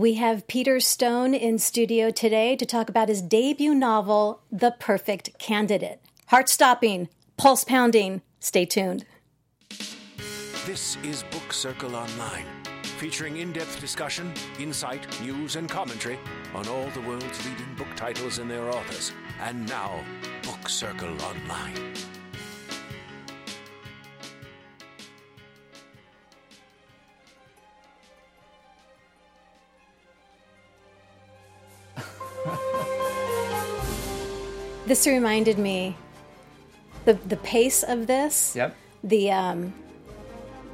We have Peter Stone in studio today to talk about his debut novel, The Perfect Candidate. Heart stopping, pulse pounding. Stay tuned. This is Book Circle Online, featuring in depth discussion, insight, news, and commentary on all the world's leading book titles and their authors. And now, Book Circle Online. This reminded me the the pace of this. Yep. The um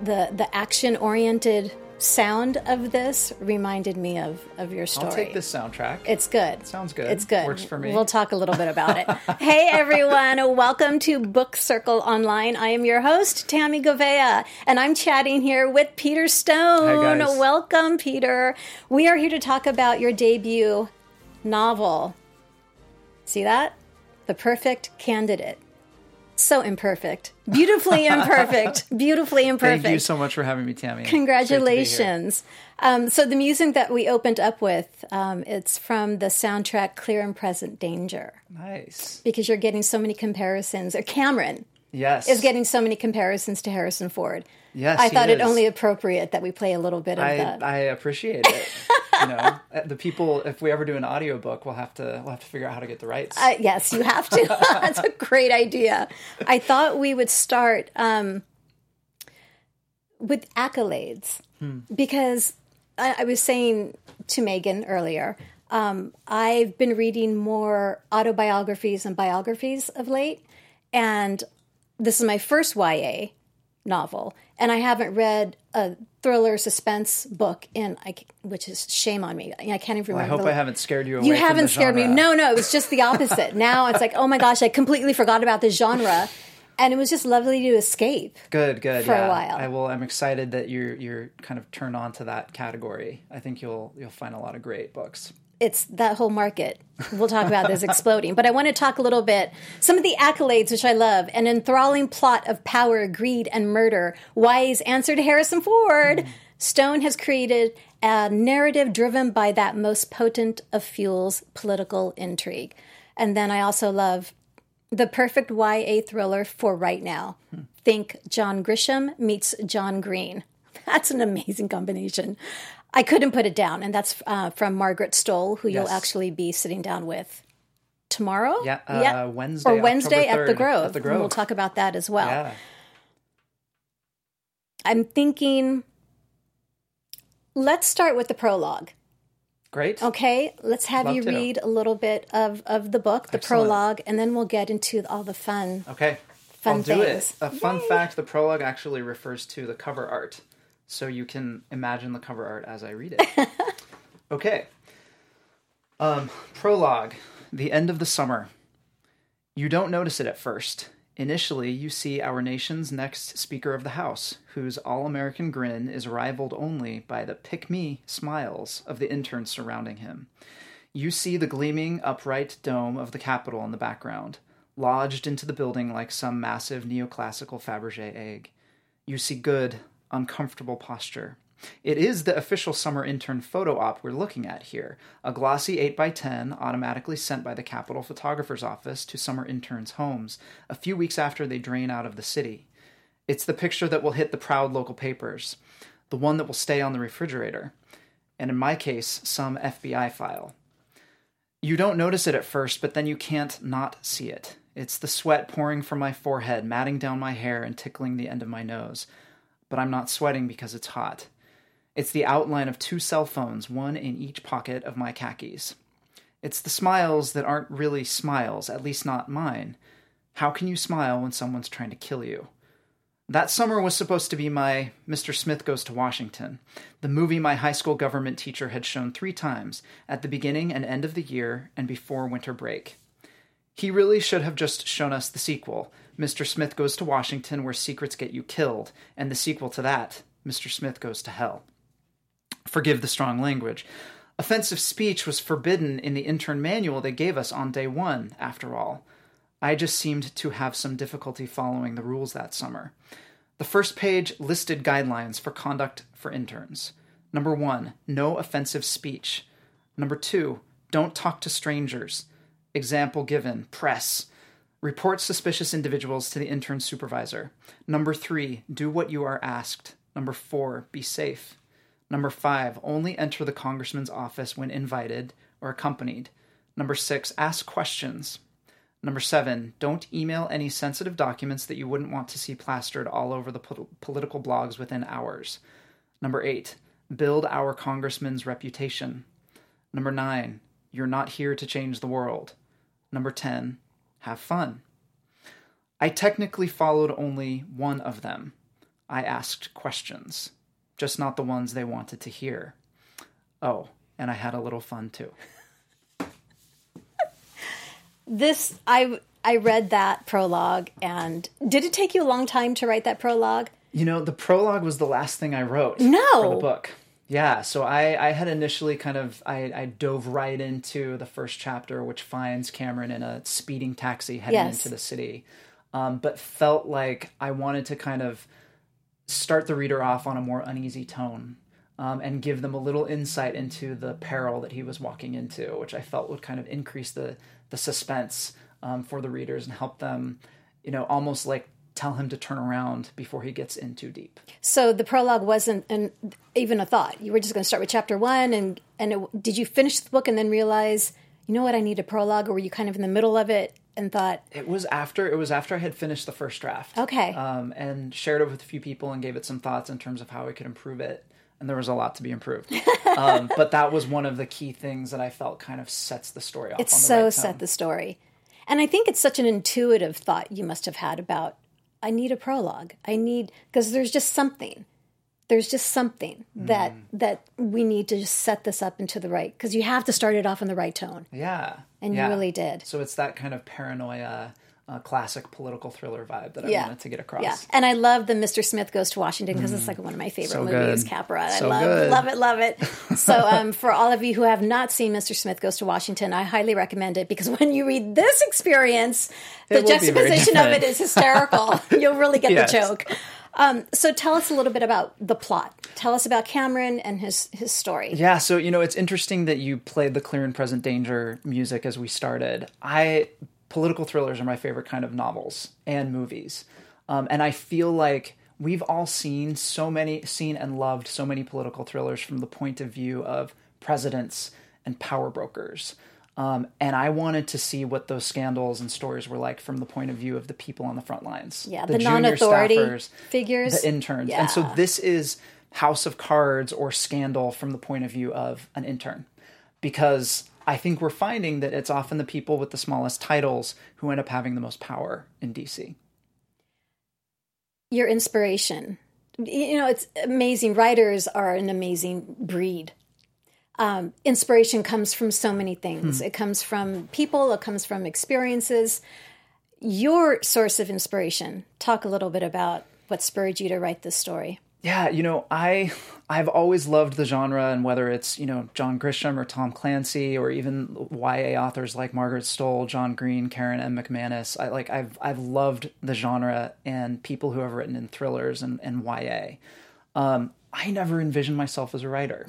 the the action oriented sound of this reminded me of of your story. I'll take this soundtrack. It's good. Sounds good. It's good. Works for me. We'll talk a little bit about it. hey everyone, welcome to Book Circle Online. I am your host, Tammy Govea, and I'm chatting here with Peter Stone. Welcome, Peter. We are here to talk about your debut novel. See that? The Perfect Candidate. So imperfect. Beautifully imperfect. Beautifully imperfect. Thank you so much for having me, Tammy. It's great to be here. Congratulations. Um, so the music that we opened up with, um, it's from the soundtrack Clear and Present Danger, Nice. because you're getting so many comparisons. Or Cameron Yes. is getting so many comparisons to Harrison Ford. Yes, I thought it is. only appropriate that we play a little bit of I, that. I appreciate it. you know, Uh, the people. If we ever do an audiobook, we'll have to we'll have to figure out how to get the rights. Uh, yes, you have to. That's a great idea. I thought we would start um, with accolades because I, I was saying to Megan earlier, um, I've been reading more autobiographies and biographies of late, and this is my first YA novel, and I haven't read a thriller suspense book in, I, which is shame on me. I can't even remember. I hope the- I haven't scared you away. you haven't scared me. No, no, it was just the opposite. now it's like, oh my gosh, I completely forgot about the genre, and it was just lovely to escape. Good, good. For a yeah. while. I will. I'm excited that you're you're kind of turned on to that category. I think you'll you'll find a lot of great books. It's that whole market. We'll talk about this exploding, but I want to talk a little bit some of the accolades, which I love, an enthralling plot of power, greed, and murder. YA's answer to Harrison Ford. Stone has created a narrative driven by that most potent of fuels, political intrigue. And then I also love the perfect YA thriller for right now. Think John Grisham meets John Green. That's an amazing combination. I couldn't put it down, and that's uh, from Margaret Stohl, who you'll actually be sitting down with tomorrow. Yeah, uh, Wednesday, or Wednesday at the Grove. at the And we'll talk about that as well. Yeah. I'm thinking. Let's start with the prologue. Great. Okay, let's have Love you to. read a little bit of, of the book, the Excellent. prologue, and then we'll get into all the fun. Okay. Fun I'll do it. A fun fact: the prologue actually refers to the cover art, so you can imagine the cover art as I read it. okay. Um, prologue: the end of the summer. You don't notice it at first. Initially, you see our nation's next Speaker of the House, whose all American grin is rivaled only by the pick me smiles of the interns surrounding him. You see the gleaming, upright dome of the Capitol in the background, lodged into the building like some massive neoclassical Fabergé egg. You see good, uncomfortable posture. It is the official summer intern photo op we're looking at here, a glossy 8x10 automatically sent by the Capitol Photographer's Office to summer interns' homes a few weeks after they drain out of the city. It's the picture that will hit the proud local papers, the one that will stay on the refrigerator, and in my case, some FBI file. You don't notice it at first, but then you can't not see it. It's the sweat pouring from my forehead, matting down my hair and tickling the end of my nose. But I'm not sweating because it's hot. It's the outline of two cell phones, one in each pocket of my khakis. It's the smiles that aren't really smiles, at least not mine. How can you smile when someone's trying to kill you? That summer was supposed to be my Mr. Smith Goes to Washington, the movie my high school government teacher had shown three times at the beginning and end of the year and before winter break. He really should have just shown us the sequel, Mr. Smith Goes to Washington, where secrets get you killed, and the sequel to that, Mr. Smith Goes to Hell. Forgive the strong language. Offensive speech was forbidden in the intern manual they gave us on day one, after all. I just seemed to have some difficulty following the rules that summer. The first page listed guidelines for conduct for interns. Number one, no offensive speech. Number two, don't talk to strangers. Example given press. Report suspicious individuals to the intern supervisor. Number three, do what you are asked. Number four, be safe. Number five, only enter the congressman's office when invited or accompanied. Number six, ask questions. Number seven, don't email any sensitive documents that you wouldn't want to see plastered all over the pol- political blogs within hours. Number eight, build our congressman's reputation. Number nine, you're not here to change the world. Number 10, have fun. I technically followed only one of them. I asked questions, just not the ones they wanted to hear. Oh, and I had a little fun too. This I I read that prologue and did it take you a long time to write that prologue? You know, the prologue was the last thing I wrote No. for the book. Yeah, so I, I had initially kind of I, I dove right into the first chapter, which finds Cameron in a speeding taxi heading Yes. into the city, um, but felt like I wanted to kind of start the reader off on a more uneasy tone um, and give them a little insight into the peril that he was walking into, which I felt would kind of increase the the suspense um, for the readers and help them, you know, almost like tell him to turn around before he gets in too deep. So the prologue wasn't an, even a thought. You were just going to start with chapter one, and and it, did you finish the book and then realize, you know what, I need a prologue, or were you kind of in the middle of it and thought, It was after it was after I had finished the first draft. Okay. Um, and shared it with a few people and gave it some thoughts in terms of how I could improve it. And there was a lot to be improved. um, but that was one of the key things that I felt kind of sets the story off. it's on the so right set the story, and I think it's such an intuitive thought you must have had about, I need a prologue. I need because there's just something. There's just something that Mm. that we need to just set this up into the right because you have to start it off in the right tone, Yeah. and yeah. you really did. So it's that kind of paranoia, uh, classic political thriller vibe that I Yeah. wanted to get across. Yeah, and I love the Mr. Smith Goes to Washington because it's like one of my favorite Mm. So movies. Capra. Cabaret, I love, good. love it, love it. so, um, for all of you who have not seen Mr. Smith Goes to Washington, I highly recommend it because when you read this experience, the juxtaposition of it is hysterical. You'll really get Yes. the joke. Um, so, tell us a little bit about the plot. Tell us about Cameron and his his story. Yeah, so you know, it's interesting that you played the clear and present danger music as we started. I political thrillers are my favorite kind of novels and movies. Um, and I feel like we've all seen so many seen and loved so many political thrillers from the point of view of presidents and power brokers. Um, and I wanted to see what those scandals and stories were like from the point of view of the people on the front lines. Yeah, the, junior non-authority staffers, figures, the interns. And so this is House of Cards or Scandal from the point of view of an intern. Because I think we're finding that it's often the people with the smallest titles who end up having the most power in DC. your inspiration. You know, it's amazing. Writers are an amazing breed. Um, inspiration comes from so many things. It comes from people, it comes from experiences. Your source of inspiration, talk a little bit about what spurred you to write this story. Yeah, you know, I I've always loved the genre and whether it's, you know, John Grisham or Tom Clancy or even YA authors like Margaret Stohl, John Green, Karen M. McManus. I like I've I've loved the genre and people who have written in thrillers and, and YA. Um, I never envisioned myself as a writer.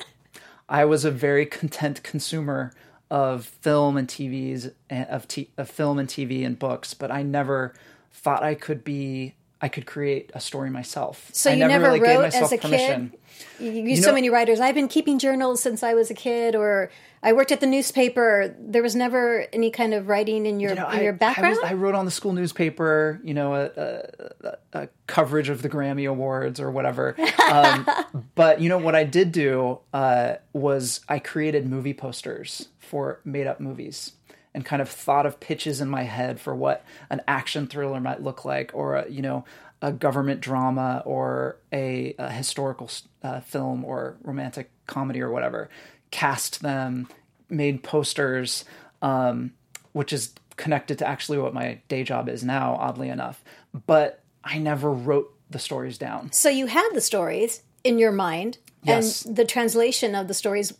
I was a very content consumer of film and TVs of t- of film and TV and books, but I never thought I could be I could create a story myself. So I you never really gave wrote myself as a permission. kid? You, you, so know- many writers. I've been keeping journals since I was a kid, or I worked at the newspaper. There was never any kind of writing in your You know, in I, your background. I, was, I wrote on the school newspaper, you know, a, a, a, a coverage of the Grammy Awards or whatever. Um, but you know what I did do uh, was I created movie posters for made up movies and kind of thought of pitches in my head for what an action thriller might look like, or a, you know, a government drama, or a, a historical uh, film, or romantic comedy, or whatever. Cast them, made posters. Um, which is connected to actually what my day job is now, oddly enough. But I never wrote the stories down. so you had the stories in your mind, Yes. and the translation of the stories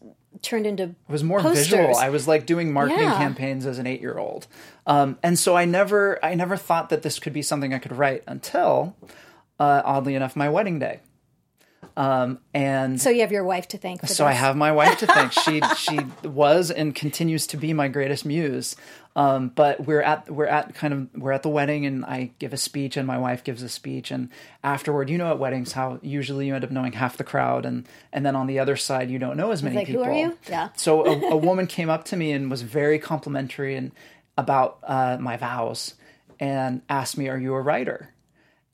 turned into It was more posters. visual. I was like doing marketing Yeah. campaigns as an eight year old. Um, and so I never I never thought that this could be something I could write until uh, oddly enough my wedding day. Um, and So you have your wife to thank for so this. I have my wife to thank. She she was and continues to be my greatest muse. Um, but we're at we're at kind of we're at the wedding, and I give a speech, and my wife gives a speech, and afterward, you know, at weddings, how usually you end up knowing half the crowd, and and then on the other side, you don't know as many like, "Who people. are you?" Yeah. So a, a woman came up to me and was very complimentary and about uh, my vows, and asked me, "Are you a writer?"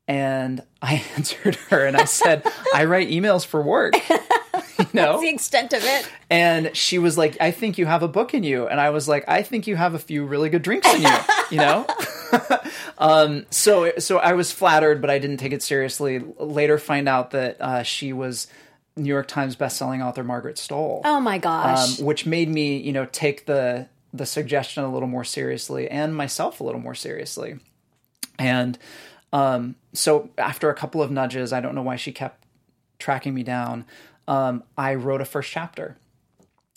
And I answered her, and I said, "I write emails for work." You know, the extent of it. and she was like, I think you have a book in you. And I was like, I think you have a few really good drinks in you, you know? um, so, so I was flattered, but I didn't take it seriously. Later find out that, uh, she was New York Times bestselling author Margaret Stohl. Oh my gosh. Um, which made me, you know, take the, the suggestion a little more seriously and myself a little more seriously. And, um, so after a couple of nudges, I don't know why she kept tracking me down. Um, I wrote a first chapter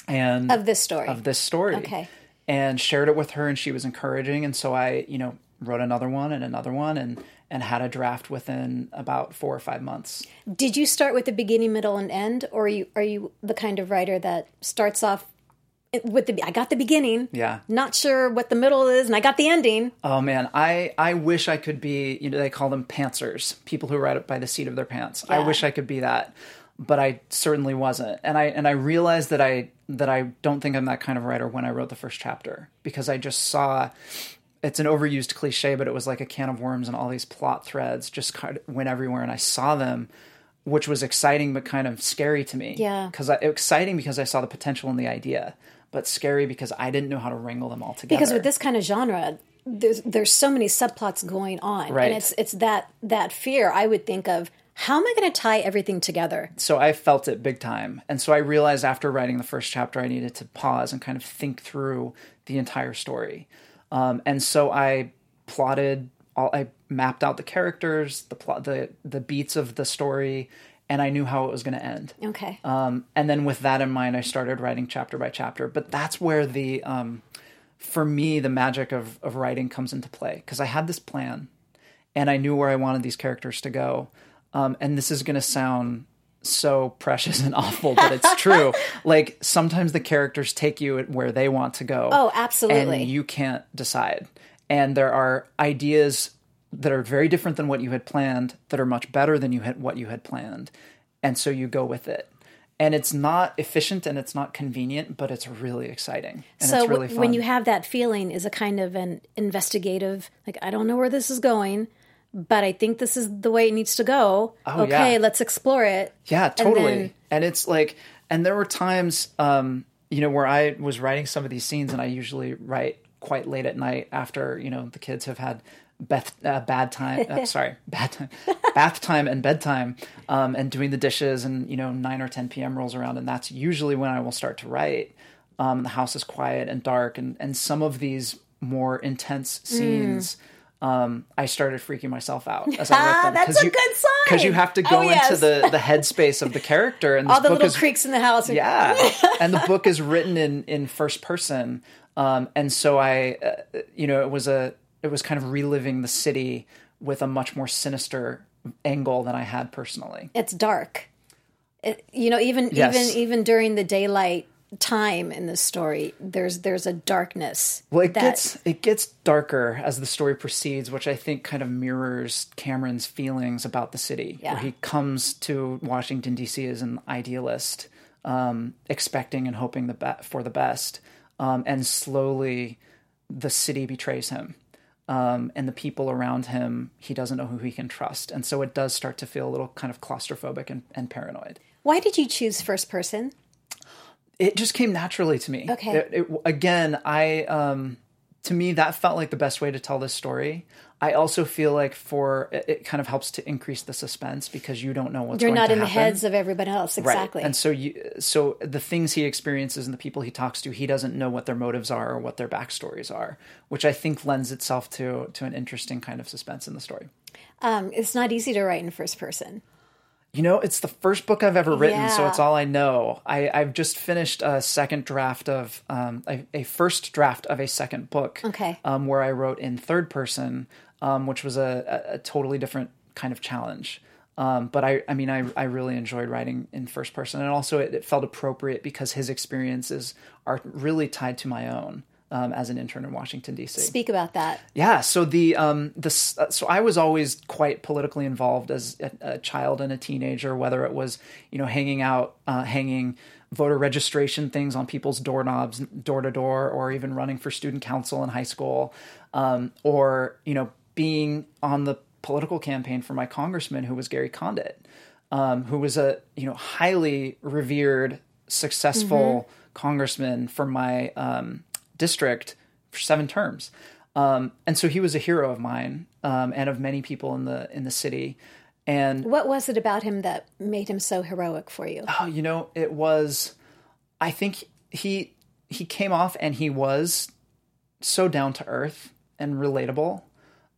and of this story. of this story. Okay. And shared it with her and she was encouraging and so I, you know, wrote another one and another one and and had a draft within about 4 or 5 months. Did you start with the beginning, middle, and end, or are you are you the kind of writer that starts off with the I got the beginning, Yeah. not sure what the middle is, and I got the ending. Oh man, I I wish I could be, you know, they call them pantsers, people who write it by the seat of their pants. I wish I could be that, but I certainly wasn't. And I and I realized that I that I don't think I'm that kind of writer when I wrote the first chapter because I just saw it's an overused cliche, but it was like a can of worms and all these plot threads just kind of went everywhere and I saw them which was exciting but kind of scary to me. Yeah. Cuz exciting because I saw the potential in the idea, but scary because I didn't know how to wrangle them all together. Because with this kind of genre, there's there's so many subplots going on, Right. and it's it's that that fear. I would think of how am I going to tie everything together? so I felt it big time. And so I realized after writing the first chapter, I needed to pause and kind of think through the entire story. Um, and so I plotted all, I mapped out the characters, the plot, the, the beats of the story, and I knew how it was going to end. Okay, Um, and then with that in mind, I started writing chapter by chapter. But that's where the, um, for me, the magic of, of writing comes into play because I had this plan and I knew where I wanted these characters to go. Um, and this is going to sound so precious and awful, but it's true. like sometimes the characters take you where they want to go. Oh, absolutely. And you can't decide. And there are ideas that are very different than what you had planned that are much better than you had what you had planned. And so you go with it. And it's not efficient and it's not convenient, but it's really exciting. And so it's really fun. when you have that feeling, is a kind of an investigative, like I don't know where this is going, but I think this is the way it needs to go. Oh, okay, yeah. let's explore it. Yeah, totally. then- And, it's like, and there were times, um, you know, where I was writing some of these scenes, and I usually write quite late at night after you know the kids have had beth, uh, bad time. Uh, sorry, bad time, bath time and bedtime, um, and doing the dishes, and you know, nine or ten p.m. rolls around, and that's usually when I will start to write. Um, the house is quiet and dark, and and some of these more intense Mm. scenes. Um, I started freaking myself out as I wrote Ah, them that's a good sign. because you have to go Oh, yes. into the the headspace of the character and All the book little is creaks in the house. yeah and the book is written in in first person um and so i uh, you know it was a it was kind of reliving the city with a much more sinister angle than i had personally it's dark. It, you know, even Yes. even even during the daylight time in this story, there's there's a darkness. well it that- gets it gets darker as the story proceeds which i think kind of mirrors cameron's feelings about the city Yeah. where he comes to washington d.c as an idealist um expecting and hoping the be- for the best um and slowly the city betrays him um, and the people around him, he doesn't know who he can trust. And so it does start to feel a little kind of claustrophobic and, and paranoid. Why did you choose first person? It just came naturally to me. Okay. It- it- again, I, um, to me, that felt like the best way to tell this story. I also feel like for it, kind of helps to increase the suspense because you don't know what's going on. You're going not in the heads of everybody else. Exactly. Right. And so you so the things he experiences and the people he talks to, he doesn't know what their motives are or what their backstories are, which I think lends itself to to an interesting kind of suspense in the story. um, it's not easy to write in first person. You know, it's the first book I've ever written, so it's all I know. I, I've just finished a second draft of um, a, a first draft of a second book. Okay. Um, where I wrote in third person, um, which was a, a, totally different kind of challenge. Um, but I, I mean, I, I really enjoyed writing in first person, and also it, it felt appropriate because his experiences are really tied to my own um, as an intern in Washington D.C. Speak about that. Yeah, so the um the so I was always quite politically involved as a, a child and a teenager, whether it was you know hanging out, uh, hanging voter registration things on people's doorknobs, door to door, or even running for student council in high school, um, or you know being on the political campaign for my congressman who was Gary Condit, um, who was a you know highly revered, successful congressman for my um, district for seven terms. Um, and so he was a hero of mine um, and of many people in the in the city. And What was it about him that made him so heroic for you? oh, you know, it was. I think he he came off and he was so down to earth and relatable.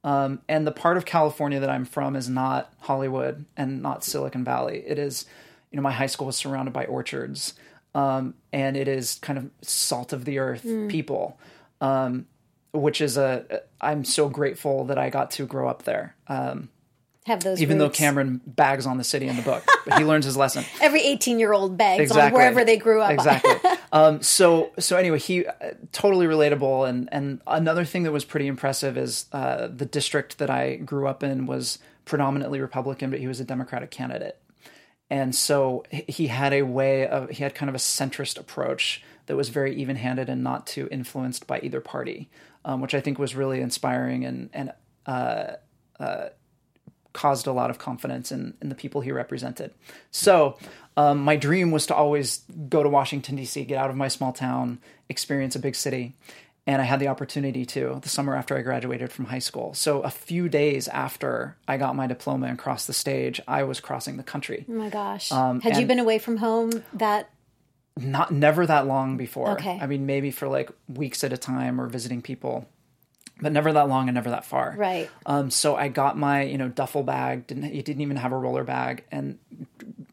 Um, and the part of California that I'm from is not Hollywood and not Silicon Valley. It is, you know, my high school was surrounded by orchards, um, and it is kind of salt of the earth people, um, which is a. I'm so grateful that I got to grow up there. Um, Have those even though. Cameron bags on the city in the book, but he learns his lesson. every 18 year old begs on wherever they grew up. Exactly. um, so so anyway, he uh, totally relatable, and and another thing that was pretty impressive is uh, the district that I grew up in was predominantly Republican, but he was a Democratic candidate, and so he- had a way of he had kind of a centrist approach that was very even handed and not too influenced by either party, um, which I think was really inspiring and and caused a lot of confidence in, in the people he represented. So, um, my dream was to always go to Washington, D.C., get out of my small town, experience a big city. And I had the opportunity to the summer after I graduated from high school. So, a few days after I got my diploma and crossed the stage, I was crossing the country. Oh my gosh. Had you Um, been away from home that Not never that long before. Okay. I mean, maybe for like weeks at a time or visiting people, but never that long and never that far. Right. Um, so I got my, you know, duffel bag. Didn't it didn't even have a roller bag, and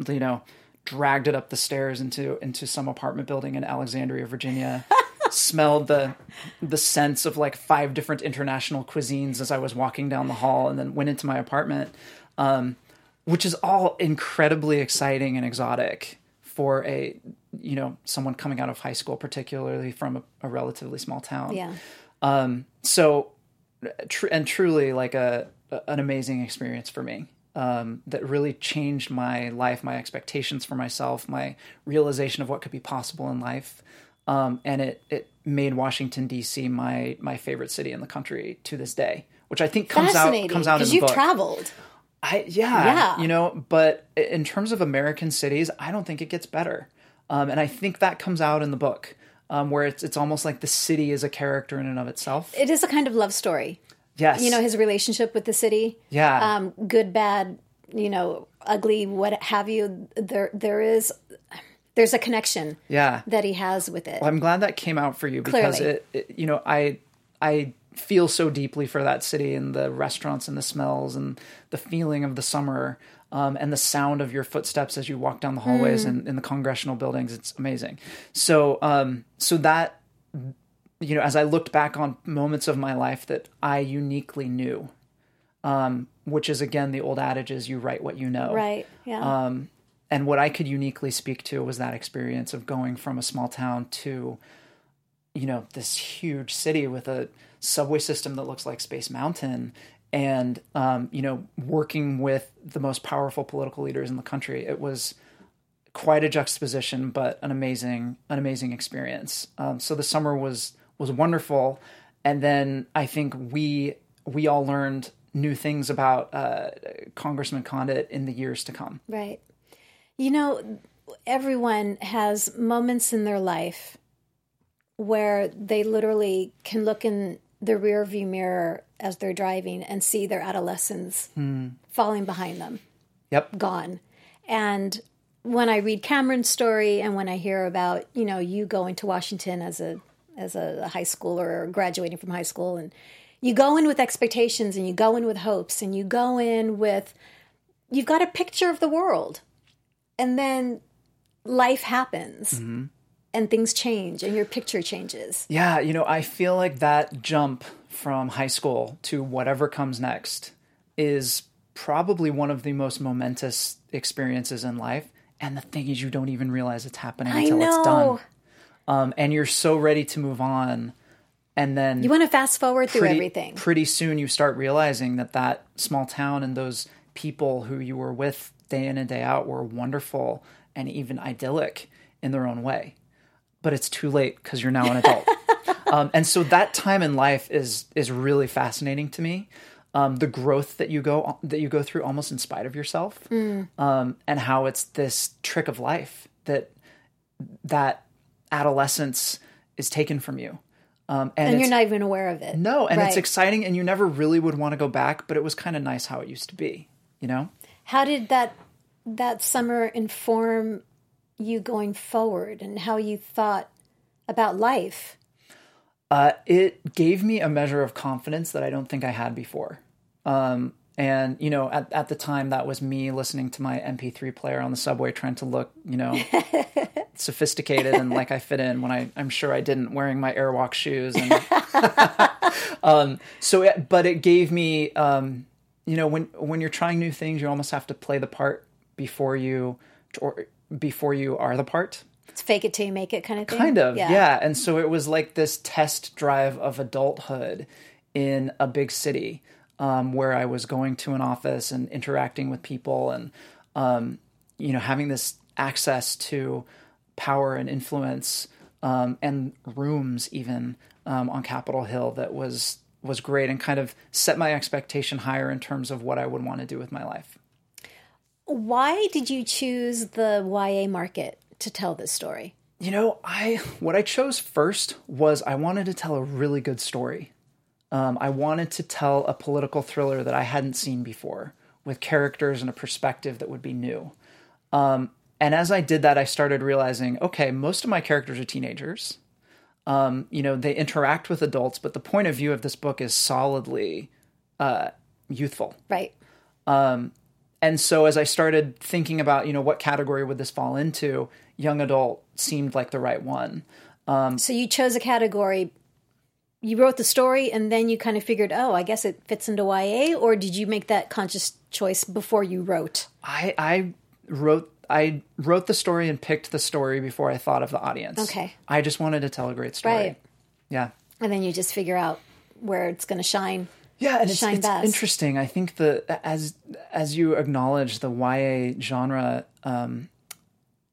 you know, dragged it up the stairs into into some apartment building in Alexandria, Virginia. smelled the the scents of like five different international cuisines as I was walking down the hall, and then went into my apartment, um, which is all incredibly exciting and exotic for a you know someone coming out of high school, particularly from a, a relatively small town yeah. So tr- and truly like a an amazing experience for me um, that really changed my life my expectations for myself my realization of what could be possible in life um, and it it made washington d.c my my favorite city in the country to this day which i think comes out comes out in Because the you've book traveled. I yeah, Yeah. you know, but in terms of American cities, I don't think it gets better, um, and I think that comes out in the book, um, where it's it's almost like the city is a character in and of itself. It is a kind of love story. yes, You know, his relationship with the city. yeah, Um, good, bad, you know, ugly, what have you. There, there is, there's a connection yeah. that he has with it. Well, I'm glad that came out for you because it, it, you know, I I feel so deeply for that city and the restaurants and the smells and the feeling of the summer. Um, and the sound of your footsteps as you walk down the hallways and in the congressional buildings, it's amazing. So, um, so that you know, as I looked back on moments of my life that I uniquely knew, um, which is again the old adage is you write what you know, right. Yeah. um, and what I could uniquely speak to was that experience of going from a small town to, you know, this huge city with a subway system that looks like Space Mountain, and um, you know, working with the most powerful political leaders in the country. It was quite a juxtaposition, but an amazing, an amazing experience. Um, so the summer was was wonderful, and then I think we we all learned new things about uh, Congressman Condit in the years to come. Right. You know, everyone has moments in their life where they literally can look in the rear view mirror as they're driving and see their adolescence hmm. falling behind them, Yep. gone. And when I read Cameron's story and when I hear about, you know, you going to Washington as a as a high schooler or graduating from high school and you go in with expectations and you go in with hopes and you go in with you've got a picture of the world. And then life happens mm-hmm. And things change and your picture changes Yeah, you know, I feel like that jump from high school to whatever comes next is probably one of the most momentous experiences in life. And the thing is, you don't even realize it's happening until it's done. Um, and you're so ready to move on. And then You want to fast forward through everything. pretty soon you start realizing that that small town and those people who you were with day in and day out were wonderful and even idyllic in their own way. But it's too late because you're now an adult. um, and so that time in life is is really fascinating to me. Um, the growth that you go that you go through almost in spite of yourself, um, and how it's this trick of life that that adolescence is taken from you. Um, and and you're not even aware of it. no, and it's exciting, and you never really would want to go back, but it was kind of nice how it used to be, you know? How did that that summer inform you going forward and how you thought about life? Uh, it gave me a measure of confidence that I don't think I had before. Um, and, you know, at, at the time, that was me listening to my MP3 player on the subway trying to look, you know, sophisticated and like I fit in when I, I'm sure I didn't, wearing my Airwalk shoes. And, um, so, it, but it gave me, um, you know, when, when you're trying new things, you almost have to play the part before you, or before you are the part. It's fake it till you make it kind of thing. Kind of, yeah. And so it was like this test drive of adulthood in a big city um, where I was going to an office and interacting with people and, um, you know, having this access to power and influence um, and rooms even um, on Capitol Hill that was was great and kind of set my expectation higher in terms of what I would want to do with my life. Why did you choose the YA market to tell this story? You know, I what I chose first was I wanted to tell a really good story. Um, I wanted to tell a political thriller that I hadn't seen before, with characters and a perspective that would be new. Um, and as I did that, I started realizing, okay, most of my characters are teenagers. Um, you know, they interact with adults, but the point of view of this book is solidly uh, youthful. Right. And so as I started thinking about, you know, what category would this fall into, young adult seemed like the right one. Um, so you chose a category. You wrote the story, and then you kind of figured, oh, I guess it fits into YA, or did you make that conscious choice before you wrote? I I wrote I wrote the story and picked the story before I thought of the audience. Okay. I just wanted to tell a great story. Right. Yeah. And then you just figure out where it's going to shine. Yeah, and it's, it's best. interesting. I think the as as you acknowledge the YA genre um,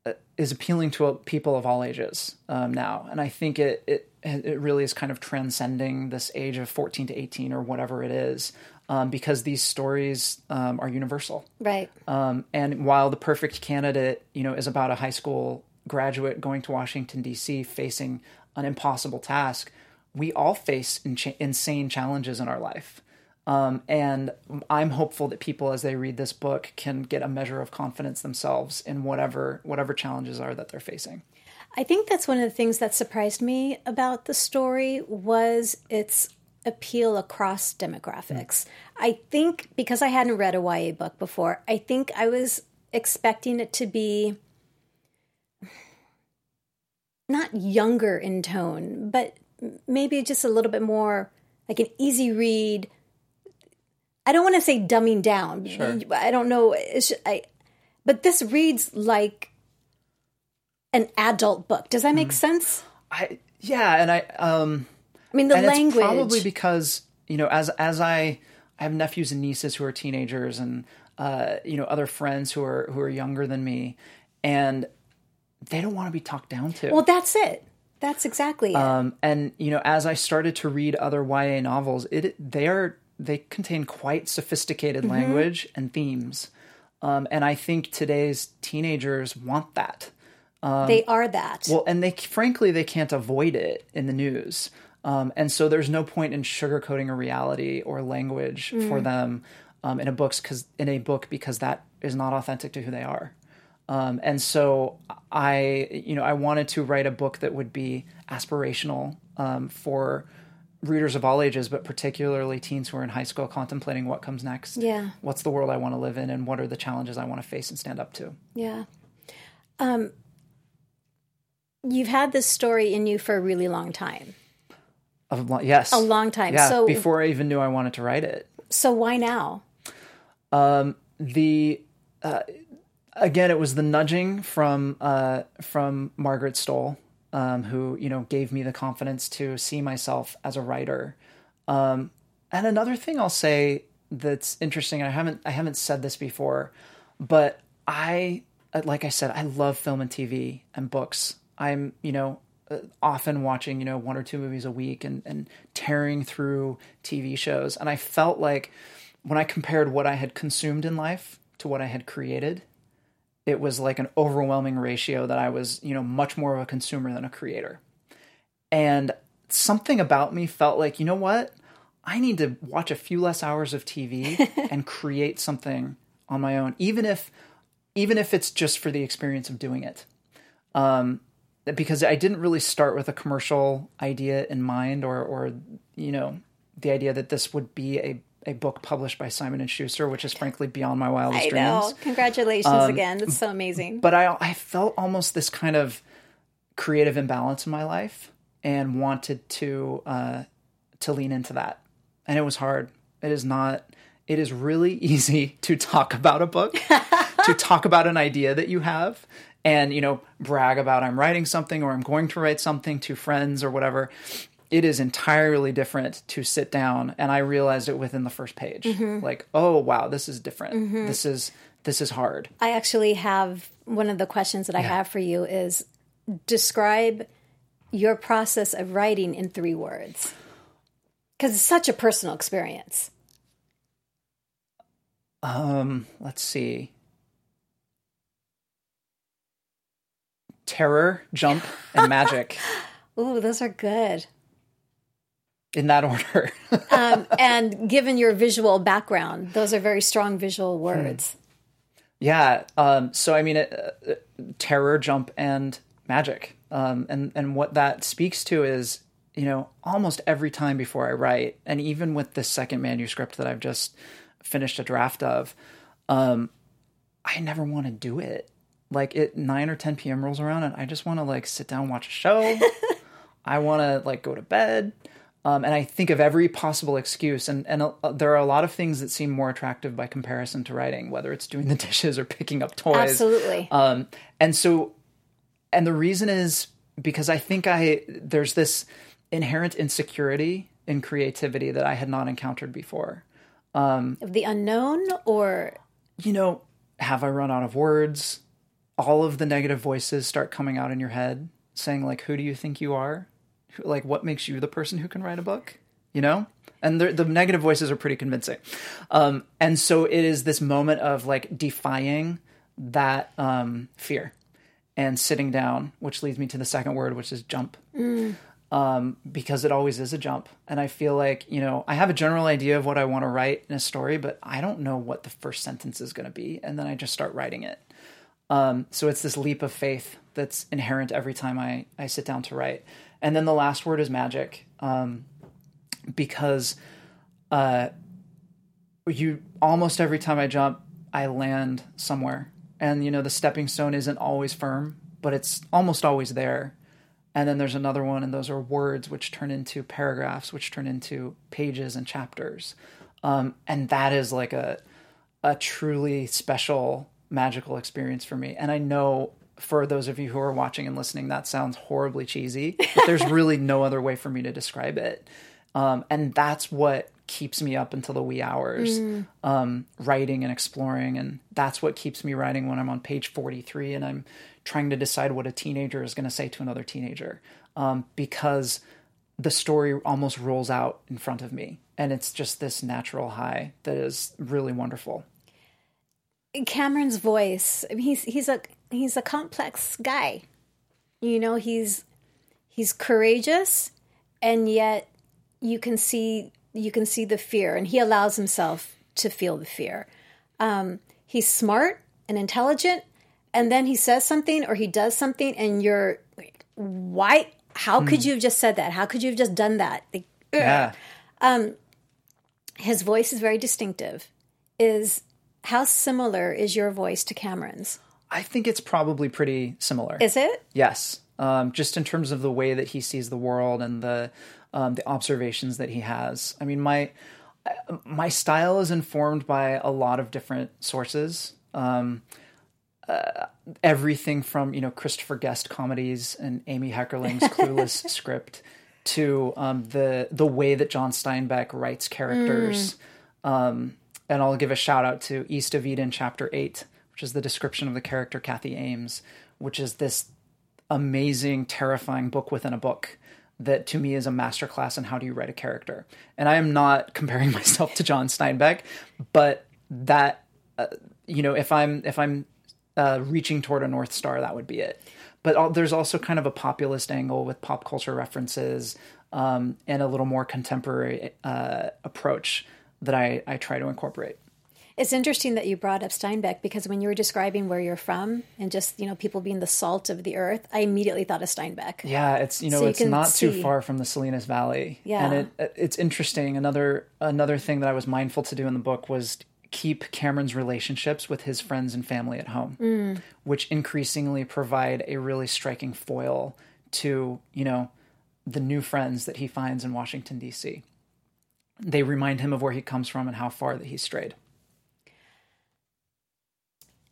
uh, is appealing to people of all ages um, now, and I think it, it it really is kind of transcending this age of fourteen to eighteen or whatever it is, um, because these stories um, are universal. Right. Um, and while the perfect candidate, you know, is about a high school graduate going to Washington D.C. facing an impossible task, we all face in- insane challenges in our life. Um, and I'm hopeful that people, as they read this book, can get a measure of confidence themselves in whatever whatever challenges are that they're facing. I think that's one of the things that surprised me about the story was its appeal across demographics. I think because I hadn't read a YA book before, I think I was expecting it to be not younger in tone, but maybe just a little bit more like an easy read. I don't want to say dumbing down. Sure. I don't know. It's, I, but this reads like an adult book. Does that make sense? I yeah, and I um I mean, the and language. it's probably because you know as as I I have nephews and nieces who are teenagers and uh, you know other friends who are who are younger than me, and they don't want to be talked down to. well, that's it. That's exactly it. um, and you know as I started to read other YA novels, it they are they contain quite sophisticated Mm-hmm. language and themes, um, and I think today's teenagers want that. they are that. Well, and they frankly they can't avoid it in the news, um, and so there's no point in sugarcoating a reality or language for them um, in a books because in a book because that is not authentic to who they are. Um, and so I, you know, I wanted to write a book that would be aspirational um, for readers of all ages, but particularly teens who are in high school contemplating what comes next. Yeah. What's the world I want to live in, and what are the challenges I want to face and stand up to? yeah. Um, you've had this story in you for a really long time. Of lo- yes, A long time. Yeah, So- before I even knew I wanted to write it. So why now? Um, the uh, again, it was the nudging from uh, from Margaret Stohl, um, who you know gave me the confidence to see myself as a writer. Um, and another thing I'll say that's interesting, and I haven't I haven't said this before, but I like I said, I love film and TV and books. I'm you know uh, often watching you know one or two movies a week and and tearing through TV shows, and I felt like when I compared what I had consumed in life to what I had created, it was like an overwhelming ratio that I was, you know, much more of a consumer than a creator. And something about me felt like, you know what? I need to watch a few less hours of TV and create something on my own, even if even if it's just for the experience of doing it. Um, because I didn't really start with a commercial idea in mind or or you know, the idea that this would be a a book published by Simon and Schuster, which is frankly beyond my wildest I dreams. know. Congratulations um, again. That's so amazing. But I I felt almost this kind of creative imbalance in my life and wanted to uh, to lean into that. And it was hard. It is not it is really easy to talk about a book, to talk about an idea that you have and you know brag about I'm writing something or I'm going to write something to friends or whatever it is entirely different to sit down and i realized it within the first page. Mm-hmm. like oh wow this is different. Mm-hmm. this is this is hard. I actually have one of the questions that i yeah. have for you is describe your process of writing in three words. Because it's such a personal experience. Um let's see. Terror jump and magic. Ooh, those are good in that order. um, and given your visual background, those are very strong visual words. Hmm. Yeah. Um, so I mean, uh, uh, terror, jump, and magic, um, and and what that speaks to is you know almost every time before I write, and even with the second manuscript that I've just finished a draft of, um, I never want to do it. Like it nine or ten p.m. rolls around, and I just want to like sit down, watch a show. I want to like go to bed. Um, and I think of every possible excuse, and and uh, there are a lot of things that seem more attractive by comparison to writing, whether it's doing the dishes or picking up toys. Absolutely. Um, and so, and the reason is because I think I there's this inherent insecurity in creativity that I had not encountered before. Um, the unknown, or you know, have I run out of words? All of the negative voices start coming out in your head, saying like, "Who do you think you are?" Like what makes you the person who can write a book you know? And the, the negative voices are pretty convincing. Um, and so it is this moment of like defying that um, fear and sitting down which leads me to the second word which is jump. Mm. um, because it always is a jump. And i feel like you know i have a general idea of what i want to write in a story but i don't know what the first sentence is going to be and then i just start writing it. Um, so it's this leap of faith that's inherent every time I, I sit down to write and then the last word is magic, um, because uh, you almost every time I jump, I land somewhere, and you know the stepping stone isn't always firm, but it's almost always there. And then there's another one, and those are words which turn into paragraphs, which turn into pages and chapters, um, and that is like a a truly special magical experience for me. And I know for those of you who are watching and listening, that sounds horribly cheesy, but there's really no other way for me to describe it. Um, and that's what keeps me up until the wee hours, mm. um, writing and exploring. And that's what keeps me writing when I'm on page 43 and I'm trying to decide what a teenager is going to say to another teenager. Um, because the story almost rolls out in front of me. And it's just this natural high that is really wonderful. Cameron's voice, I mean, he's, he's a he's a complex guy. You know, he's he's courageous and yet you can see you can see the fear and he allows himself to feel the fear. Um, he's smart and intelligent and then he says something or he does something and you're why how could hmm. you have just said that? How could you have just done that? Like, yeah. Um, his voice is very distinctive. Is how similar is your voice to Cameron's? I think it's probably pretty similar. Is it? Yes. Um, just in terms of the way that he sees the world and the um, the observations that he has. I mean, my my style is informed by a lot of different sources. Um, uh, everything from you know Christopher Guest comedies and Amy Heckerling's Clueless script to um, the the way that John Steinbeck writes characters. Um, and I'll give a shout out to East of Eden, chapter eight, which is the description of the character Cathy Ames, which is this amazing, terrifying book within a book that to me is a masterclass in how do you write a character. And I am not comparing myself to John Steinbeck, but that uh, you know, if I'm if I'm uh, reaching toward a north star, that would be it. But all, there's also kind of a populist angle with pop culture references um, and a little more contemporary uh, approach that I, I try to incorporate. It's interesting that you brought up Steinbeck because when you were describing where you're from and just, you know, people being the salt of the earth, I immediately thought of Steinbeck. Yeah, it's you know, So you it's not too far from the Salinas Valley. Yeah. And it it's interesting. Another another thing that I was mindful to do in the book was keep Cameron's relationships with his friends and family at home, Mm. which increasingly provide a really striking foil to, you know, the new friends that he finds in Washington DC. They remind him of where he comes from and how far that he strayed.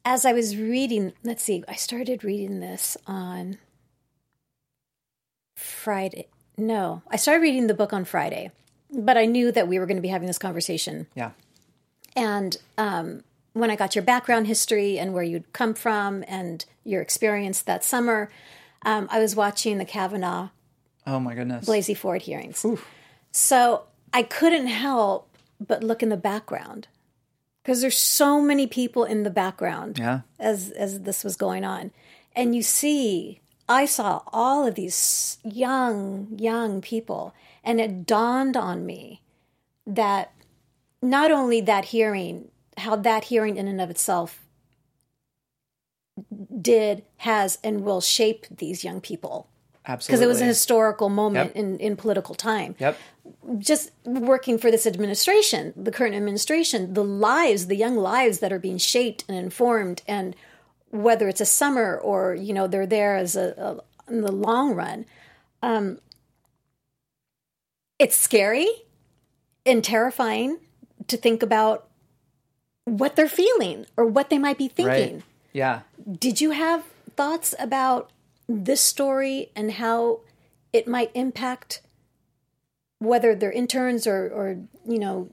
As I was reading, let's see, I started reading this on Friday. No, I started reading the book on Friday, but I knew that we were going to be having this conversation. Yeah. And um, when I got your background history and where you'd come from and your experience that summer, um, I was watching the Kavanaugh Oh my goodness. Blasey Ford hearings. So I couldn't help but look in the background because there's so many people in the background Yeah. as as this was going on, and you see, I saw all of these young young people, and it dawned on me that not only that hearing, how that hearing in and of itself did, has, and will shape these young people Absolutely. because it was a historical moment Yep. in, in political time. Yep. Just working for this administration, the current administration, the lives, the young lives that are being shaped and informed, and whether it's a summer or you know they're there as a, a in the long run, um, it's scary and terrifying to think about what they're feeling or what they might be thinking Right. Yeah. did you have thoughts about this story and how it might impact whether they're interns or, or you know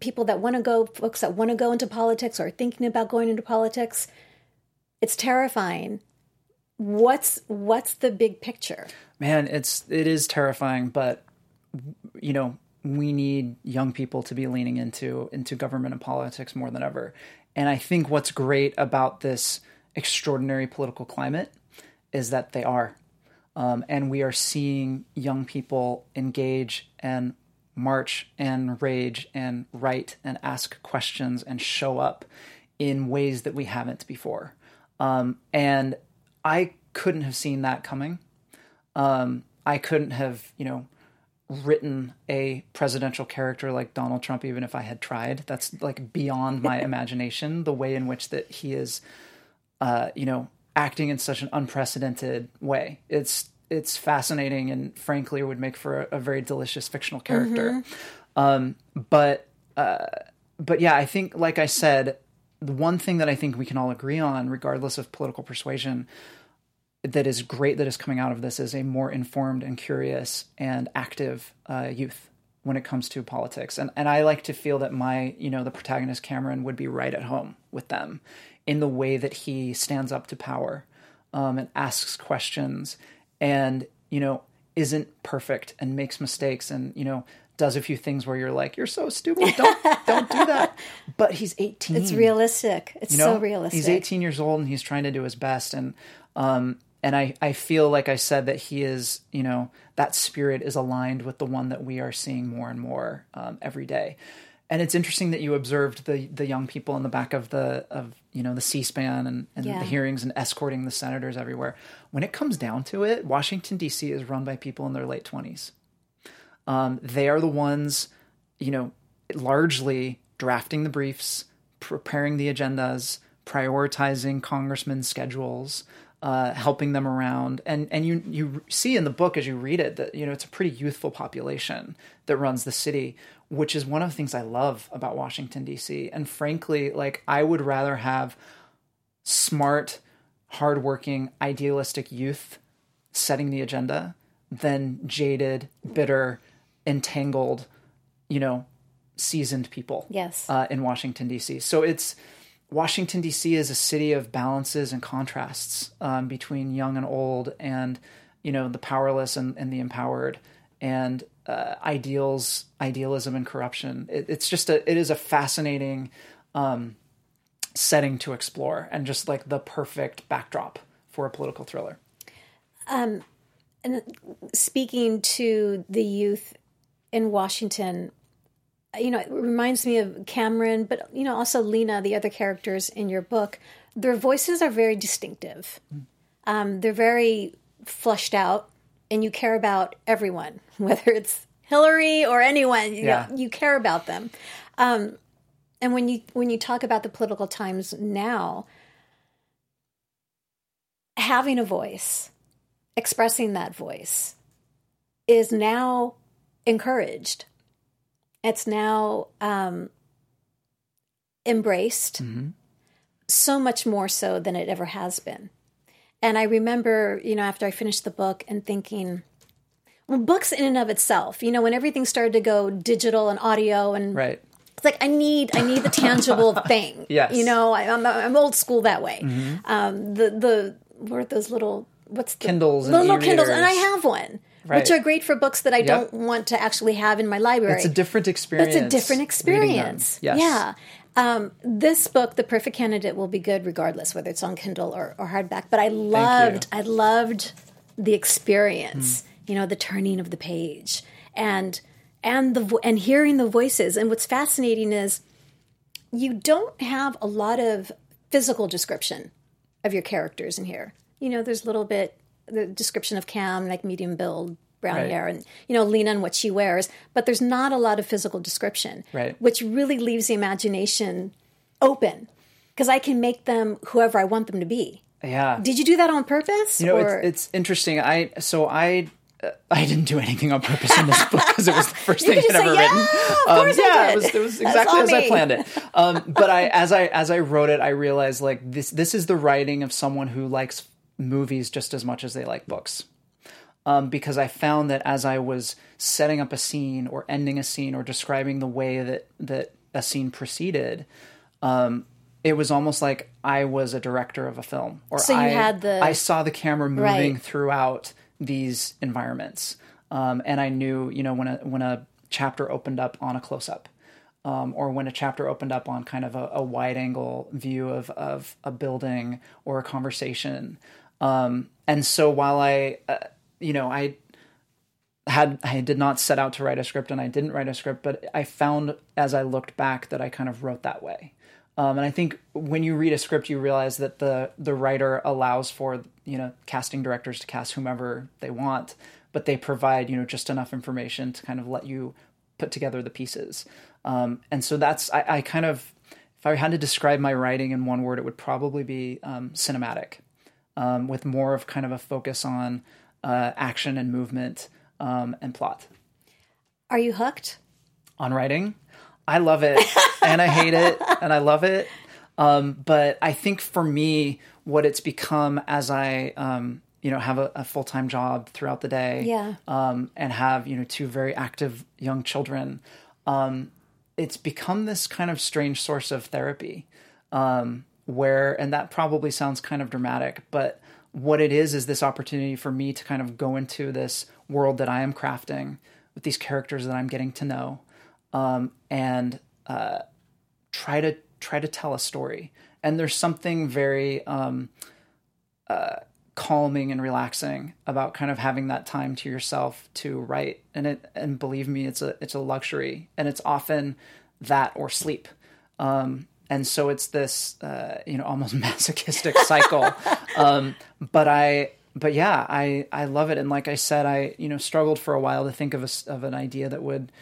people that want to go folks that want to go into politics or thinking about going into politics it's terrifying. What's what's the big picture? Man it's it is terrifying but you know we need young people to be leaning into into government and politics more than ever. And i think what's great about this extraordinary political climate is that they are um, and we are seeing young people engage and march and rage and write and ask questions and show up in ways that we haven't before um, and i couldn't have seen that coming um, I couldn't have, you know, written a presidential character like Donald Trump even if I had tried. That's like beyond my imagination. The way in which that he is, uh, you know, acting in such an unprecedented way. It's it's fascinating and frankly would make for a, a very delicious fictional character. Um, but uh, but yeah, I think like I said, the one thing that I think we can all agree on, regardless of political persuasion, that is great that is coming out of this is a more informed and curious and active uh, youth when it comes to politics. And and I like to feel that my you know the protagonist Cameron would be right at home with them in the way that he stands up to power um, and asks questions and you know isn't perfect and makes mistakes and you know does a few things where you're like you're so stupid. Don't don't do that. But he's 18 it's realistic. It's you know? so realistic. He's 18 years old and he's trying to do his best and um and I, I feel like I said that he is, you know, that spirit is aligned with the one that we are seeing more and more um, every day. And it's interesting that you observed the the young people in the back of the of you know the C-SPAN and, and Yeah. the hearings and escorting the senators everywhere. When it comes down to it, Washington D.C. is run by people in their late twenties. Um, they are the ones, you know, largely drafting the briefs, preparing the agendas, prioritizing congressmen's schedules, uh, helping them around, and and you you see in the book as you read it that you know it's a pretty youthful population that runs the city, which is one of the things I love about Washington D.C. And frankly, like I would rather have smart, hardworking, idealistic youth setting the agenda than jaded, bitter, entangled, you know, seasoned people. Yes. Uh, in Washington D.C. So it's Washington D.C. is a city of balances and contrasts um, between young and old, and you know the powerless and, and the empowered, and uh, ideals, idealism, and corruption. It, it's just a it is a fascinating um, setting to explore, and just like the perfect backdrop for a political thriller. And speaking to the youth in Washington, you know, it reminds me of Cameron, but you know, also Lena, the other characters in your book. Their voices are very distinctive. Um, they're very flushed out, and you care about everyone, whether it's Hillary or anyone. You, Yeah. know, you care about them. Um, and when you when you talk about the political times now, having a voice, expressing that voice, is now encouraged. It's now um, embraced so much more so than it ever has been. And I remember, you know, after I finished the book and thinking, well, books in and of itself, you know, when everything started to go digital and audio and Right. it's like I need I need the tangible thing. Yes. Mm-hmm. you know, I, I'm I'm old school that way. Um, the the what are those little what's the Kindles and little Kindles, and I have one, Right. which are great for books that I don't want to actually have in my library. It's a different experience. It's a different experience. Yes. Yeah. Um, this book, The Perfect Candidate, will be good regardless whether it's on Kindle or, or hardback. But I loved, I loved the experience. Hmm. You know, the turning of the page and and the vo- and hearing the voices. And what's fascinating is you don't have a lot of physical description of your characters in here. You know, there's a little bit the description of Cam, like medium build, brown Right. hair, and you know Lena and what she wears, but there's not a lot of physical description, Right. which really leaves the imagination open because I can make them whoever I want them to be. Yeah. Did you do that on purpose? You know, or- it's, it's interesting. I so I uh, I didn't do anything on purpose in this book because it was the first thing I'd ever written. "Yeah, of Um, yeah, it was it was exactly as I planned it. Um, but I as I as I wrote it, I realized like this this is the writing of someone who likes movies just as much as they like books. Um, because I found that as I was setting up a scene or ending a scene or describing the way that that a scene proceeded, um, it was almost like I was a director of a film. Or So I, had the- I saw the camera moving Right. throughout these environments, um, and I knew, you know, when a when a chapter opened up on a close up, um, or when a chapter opened up on kind of a, a wide angle view of of a building or a conversation. Um, and so while I, uh, you know, I had I did not set out to write a script and I didn't write a script, but I found as I looked back that I kind of wrote that way. Um, and I think when you read a script, you realize that the the writer allows for you know casting directors to cast whomever they want, but they provide you know just enough information to kind of let you put together the pieces. Um, and so that's I, I kind of if I had to describe my writing in one word, it would probably be um, cinematic, um, with more of kind of a focus on uh, action and movement um, and plot. Are you hooked? On writing, I love it and I hate it and I love it. Um, but I think for me, what it's become as I, um, you know, have a, a full time job throughout the day, Yeah. um, and have you know two very active young children, um, it's become this kind of strange source of therapy. Um, where, and that probably sounds kind of dramatic, but what it is is this opportunity for me to kind of go into this world that I am crafting with these characters that I'm getting to know, um, and uh, try to try to tell a story. And there's something very um, uh, calming and relaxing about kind of having that time to yourself to write. And it and believe me, it's a it's a luxury, and it's often that or sleep. Um, and so it's this uh, you know almost masochistic cycle. um, but I but yeah, I I love it. And like I said, I you know struggled for a while to think of a of an idea that would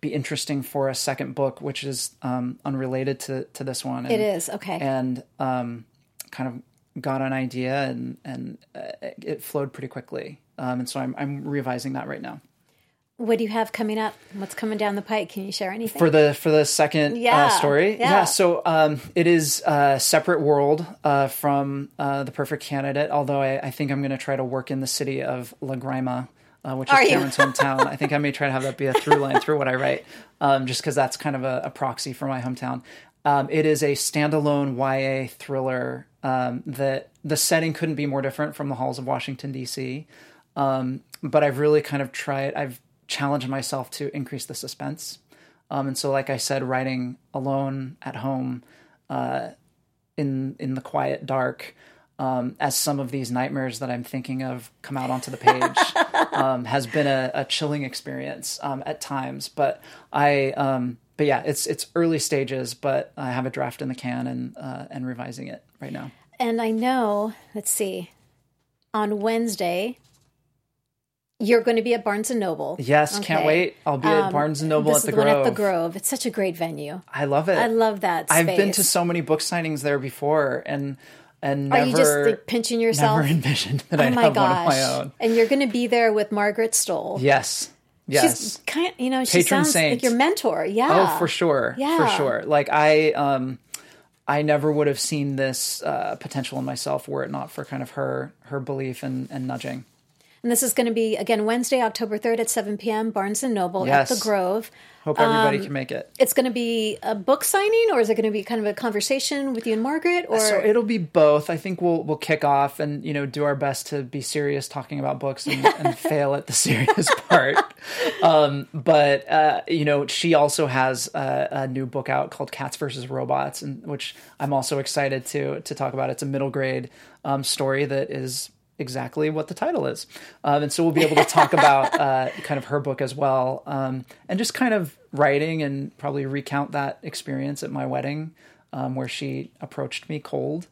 be interesting for a second book, which is um, unrelated to to this one. And, It is okay. and um, kind of got an idea and and uh, it flowed pretty quickly. Um, and so I'm I'm revising that right now. What do you have coming up? What's coming down the pike? Can you share anything? for the for the second Yeah, uh, story. yeah. so um, it is a separate world uh, from uh, the Perfect Candidate. Although I, I think I'm going to try to work in the city of La Grima, uh, which is Are you? Cameron's hometown. I think I may try to have that be a through line through what I write, um, just because that's kind of a, a proxy for my hometown. Um, it is a standalone YA thriller um, that the setting couldn't be more different from the halls of Washington D.C. Um, but I've really kind of tried. I've challenged myself to increase the suspense. Um, and so, like I said, writing alone at home, uh, in in the quiet dark, um, as some of these nightmares that I'm thinking of come out onto the page, um, has been a, a chilling experience um, at times. But I, um, but yeah, it's it's early stages, but I have a draft in the can and uh, and revising it right now. and I know, let's see, on Wednesday, you're going to be at Barnes and Noble. Yes, can't wait. I'll be at Barnes and Noble at the one at Grove. the Grove. It's such a great venue. I love it. I love that. I've been to so many book signings there before, and and Are never you just like, pinching yourself? never envisioned that oh I'd have gosh! one of my own. And you're going to be there with Margaret Stohl. Yes, yes. She's kind, you know, she Patron sounds saint. like your mentor. Yeah. Oh, for sure, Yeah. for sure. Like I, um, I never would have seen this uh, potential in myself were it not for kind of her her belief and, and nudging. And this is going to be again Wednesday, October third at seven p.m. Barnes and Noble Yes. at the Grove. Hope everybody Um, can make it. It's going to be a book signing, or is it going to be kind of a conversation with you and Margaret? Or So it'll be both. I think we'll we'll kick off and you know do our best to be serious talking about books and, and fail at the serious part. Um, but uh, you know she also has a, a new book out called Cats versus Robots, and which I'm also excited to to talk about. It's a middle grade um, story that is exactly what the title is, um, and so we'll be able to talk about uh, kind of her book as well, um, and just kind of writing and probably recount that experience at my wedding um, where she approached me cold,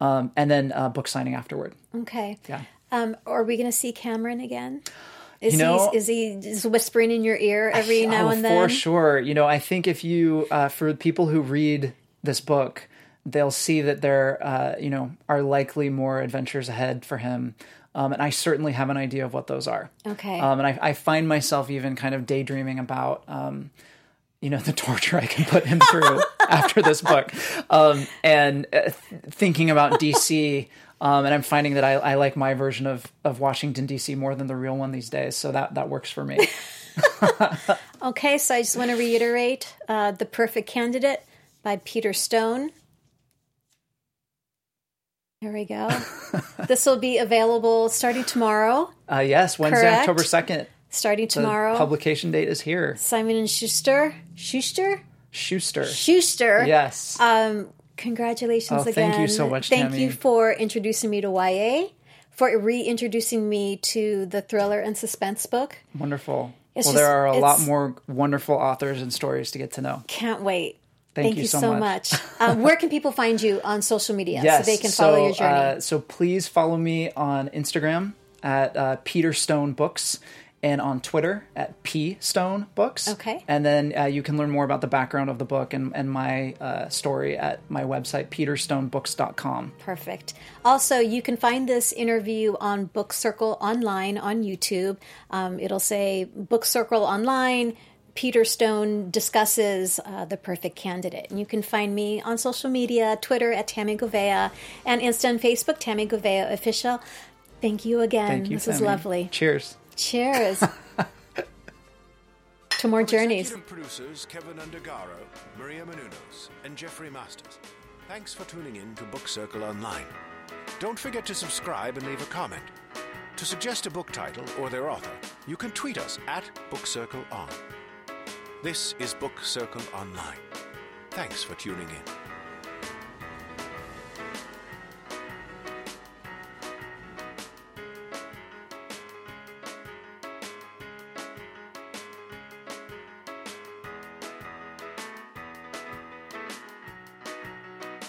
um, and then uh, book signing afterward. okay, Yeah. Um, are we going to see Cameron again? Is You know- he is he just whispering in your ear every now oh, and then? for sure. You know, I think if you uh, for people who read this book, they'll see that there, uh, you know, are likely more adventures ahead for him. Um, and I certainly have an idea of what those are. Okay. Um, and I, I find myself even kind of daydreaming about, um, you know, the torture I can put him through after this book, um, and uh, th- thinking about DC. Um, and I'm finding that I, I like my version of, of Washington DC more than the real one these days. So that that works for me. Okay, so I just want to reiterate uh, The Perfect Candidate by Peter Stone. There we go. this will be available starting tomorrow. Uh, yes, Wednesday, Correct. October second. Starting The tomorrow. publication date is here. Simon and Schuster. Schuster? Schuster. Schuster. Yes. Um, congratulations Oh, again. thank you so much, Thank Tammy. you for introducing me to YA, for reintroducing me to the thriller and suspense book. Wonderful. it's well, just- there are a lot more wonderful authors and stories to get to know. Can't wait. Thank you so much. much. um, where can people find you on social media Yes. so they can follow so, your journey? Uh, so please follow me on Instagram at uh, Peter Stone Books and on Twitter at P Stone Books. Okay. And then uh, you can learn more about the background of the book and, and my uh, story at my website, peterstonebooks.com. Perfect. Also, you can find this interview on Book Circle Online on YouTube. Um, it'll say Book Circle Online. Peter Stone discusses uh, the perfect candidate. And you can find me on social media Twitter at Tammy Govea and Insta and Facebook, Tammy Govea Official. Thank you again. Thank you. this is lovely. Cheers. Cheers to more journeys. Executive producers Keven Undergaro, Maria Menounos, and Jeffrey Masters. Thanks for tuning in to Book Circle Online. Don't forget to subscribe and leave a comment. To suggest a book title or their author, you can tweet us at Book Circle On. This is Book Circle Online. Thanks for tuning in.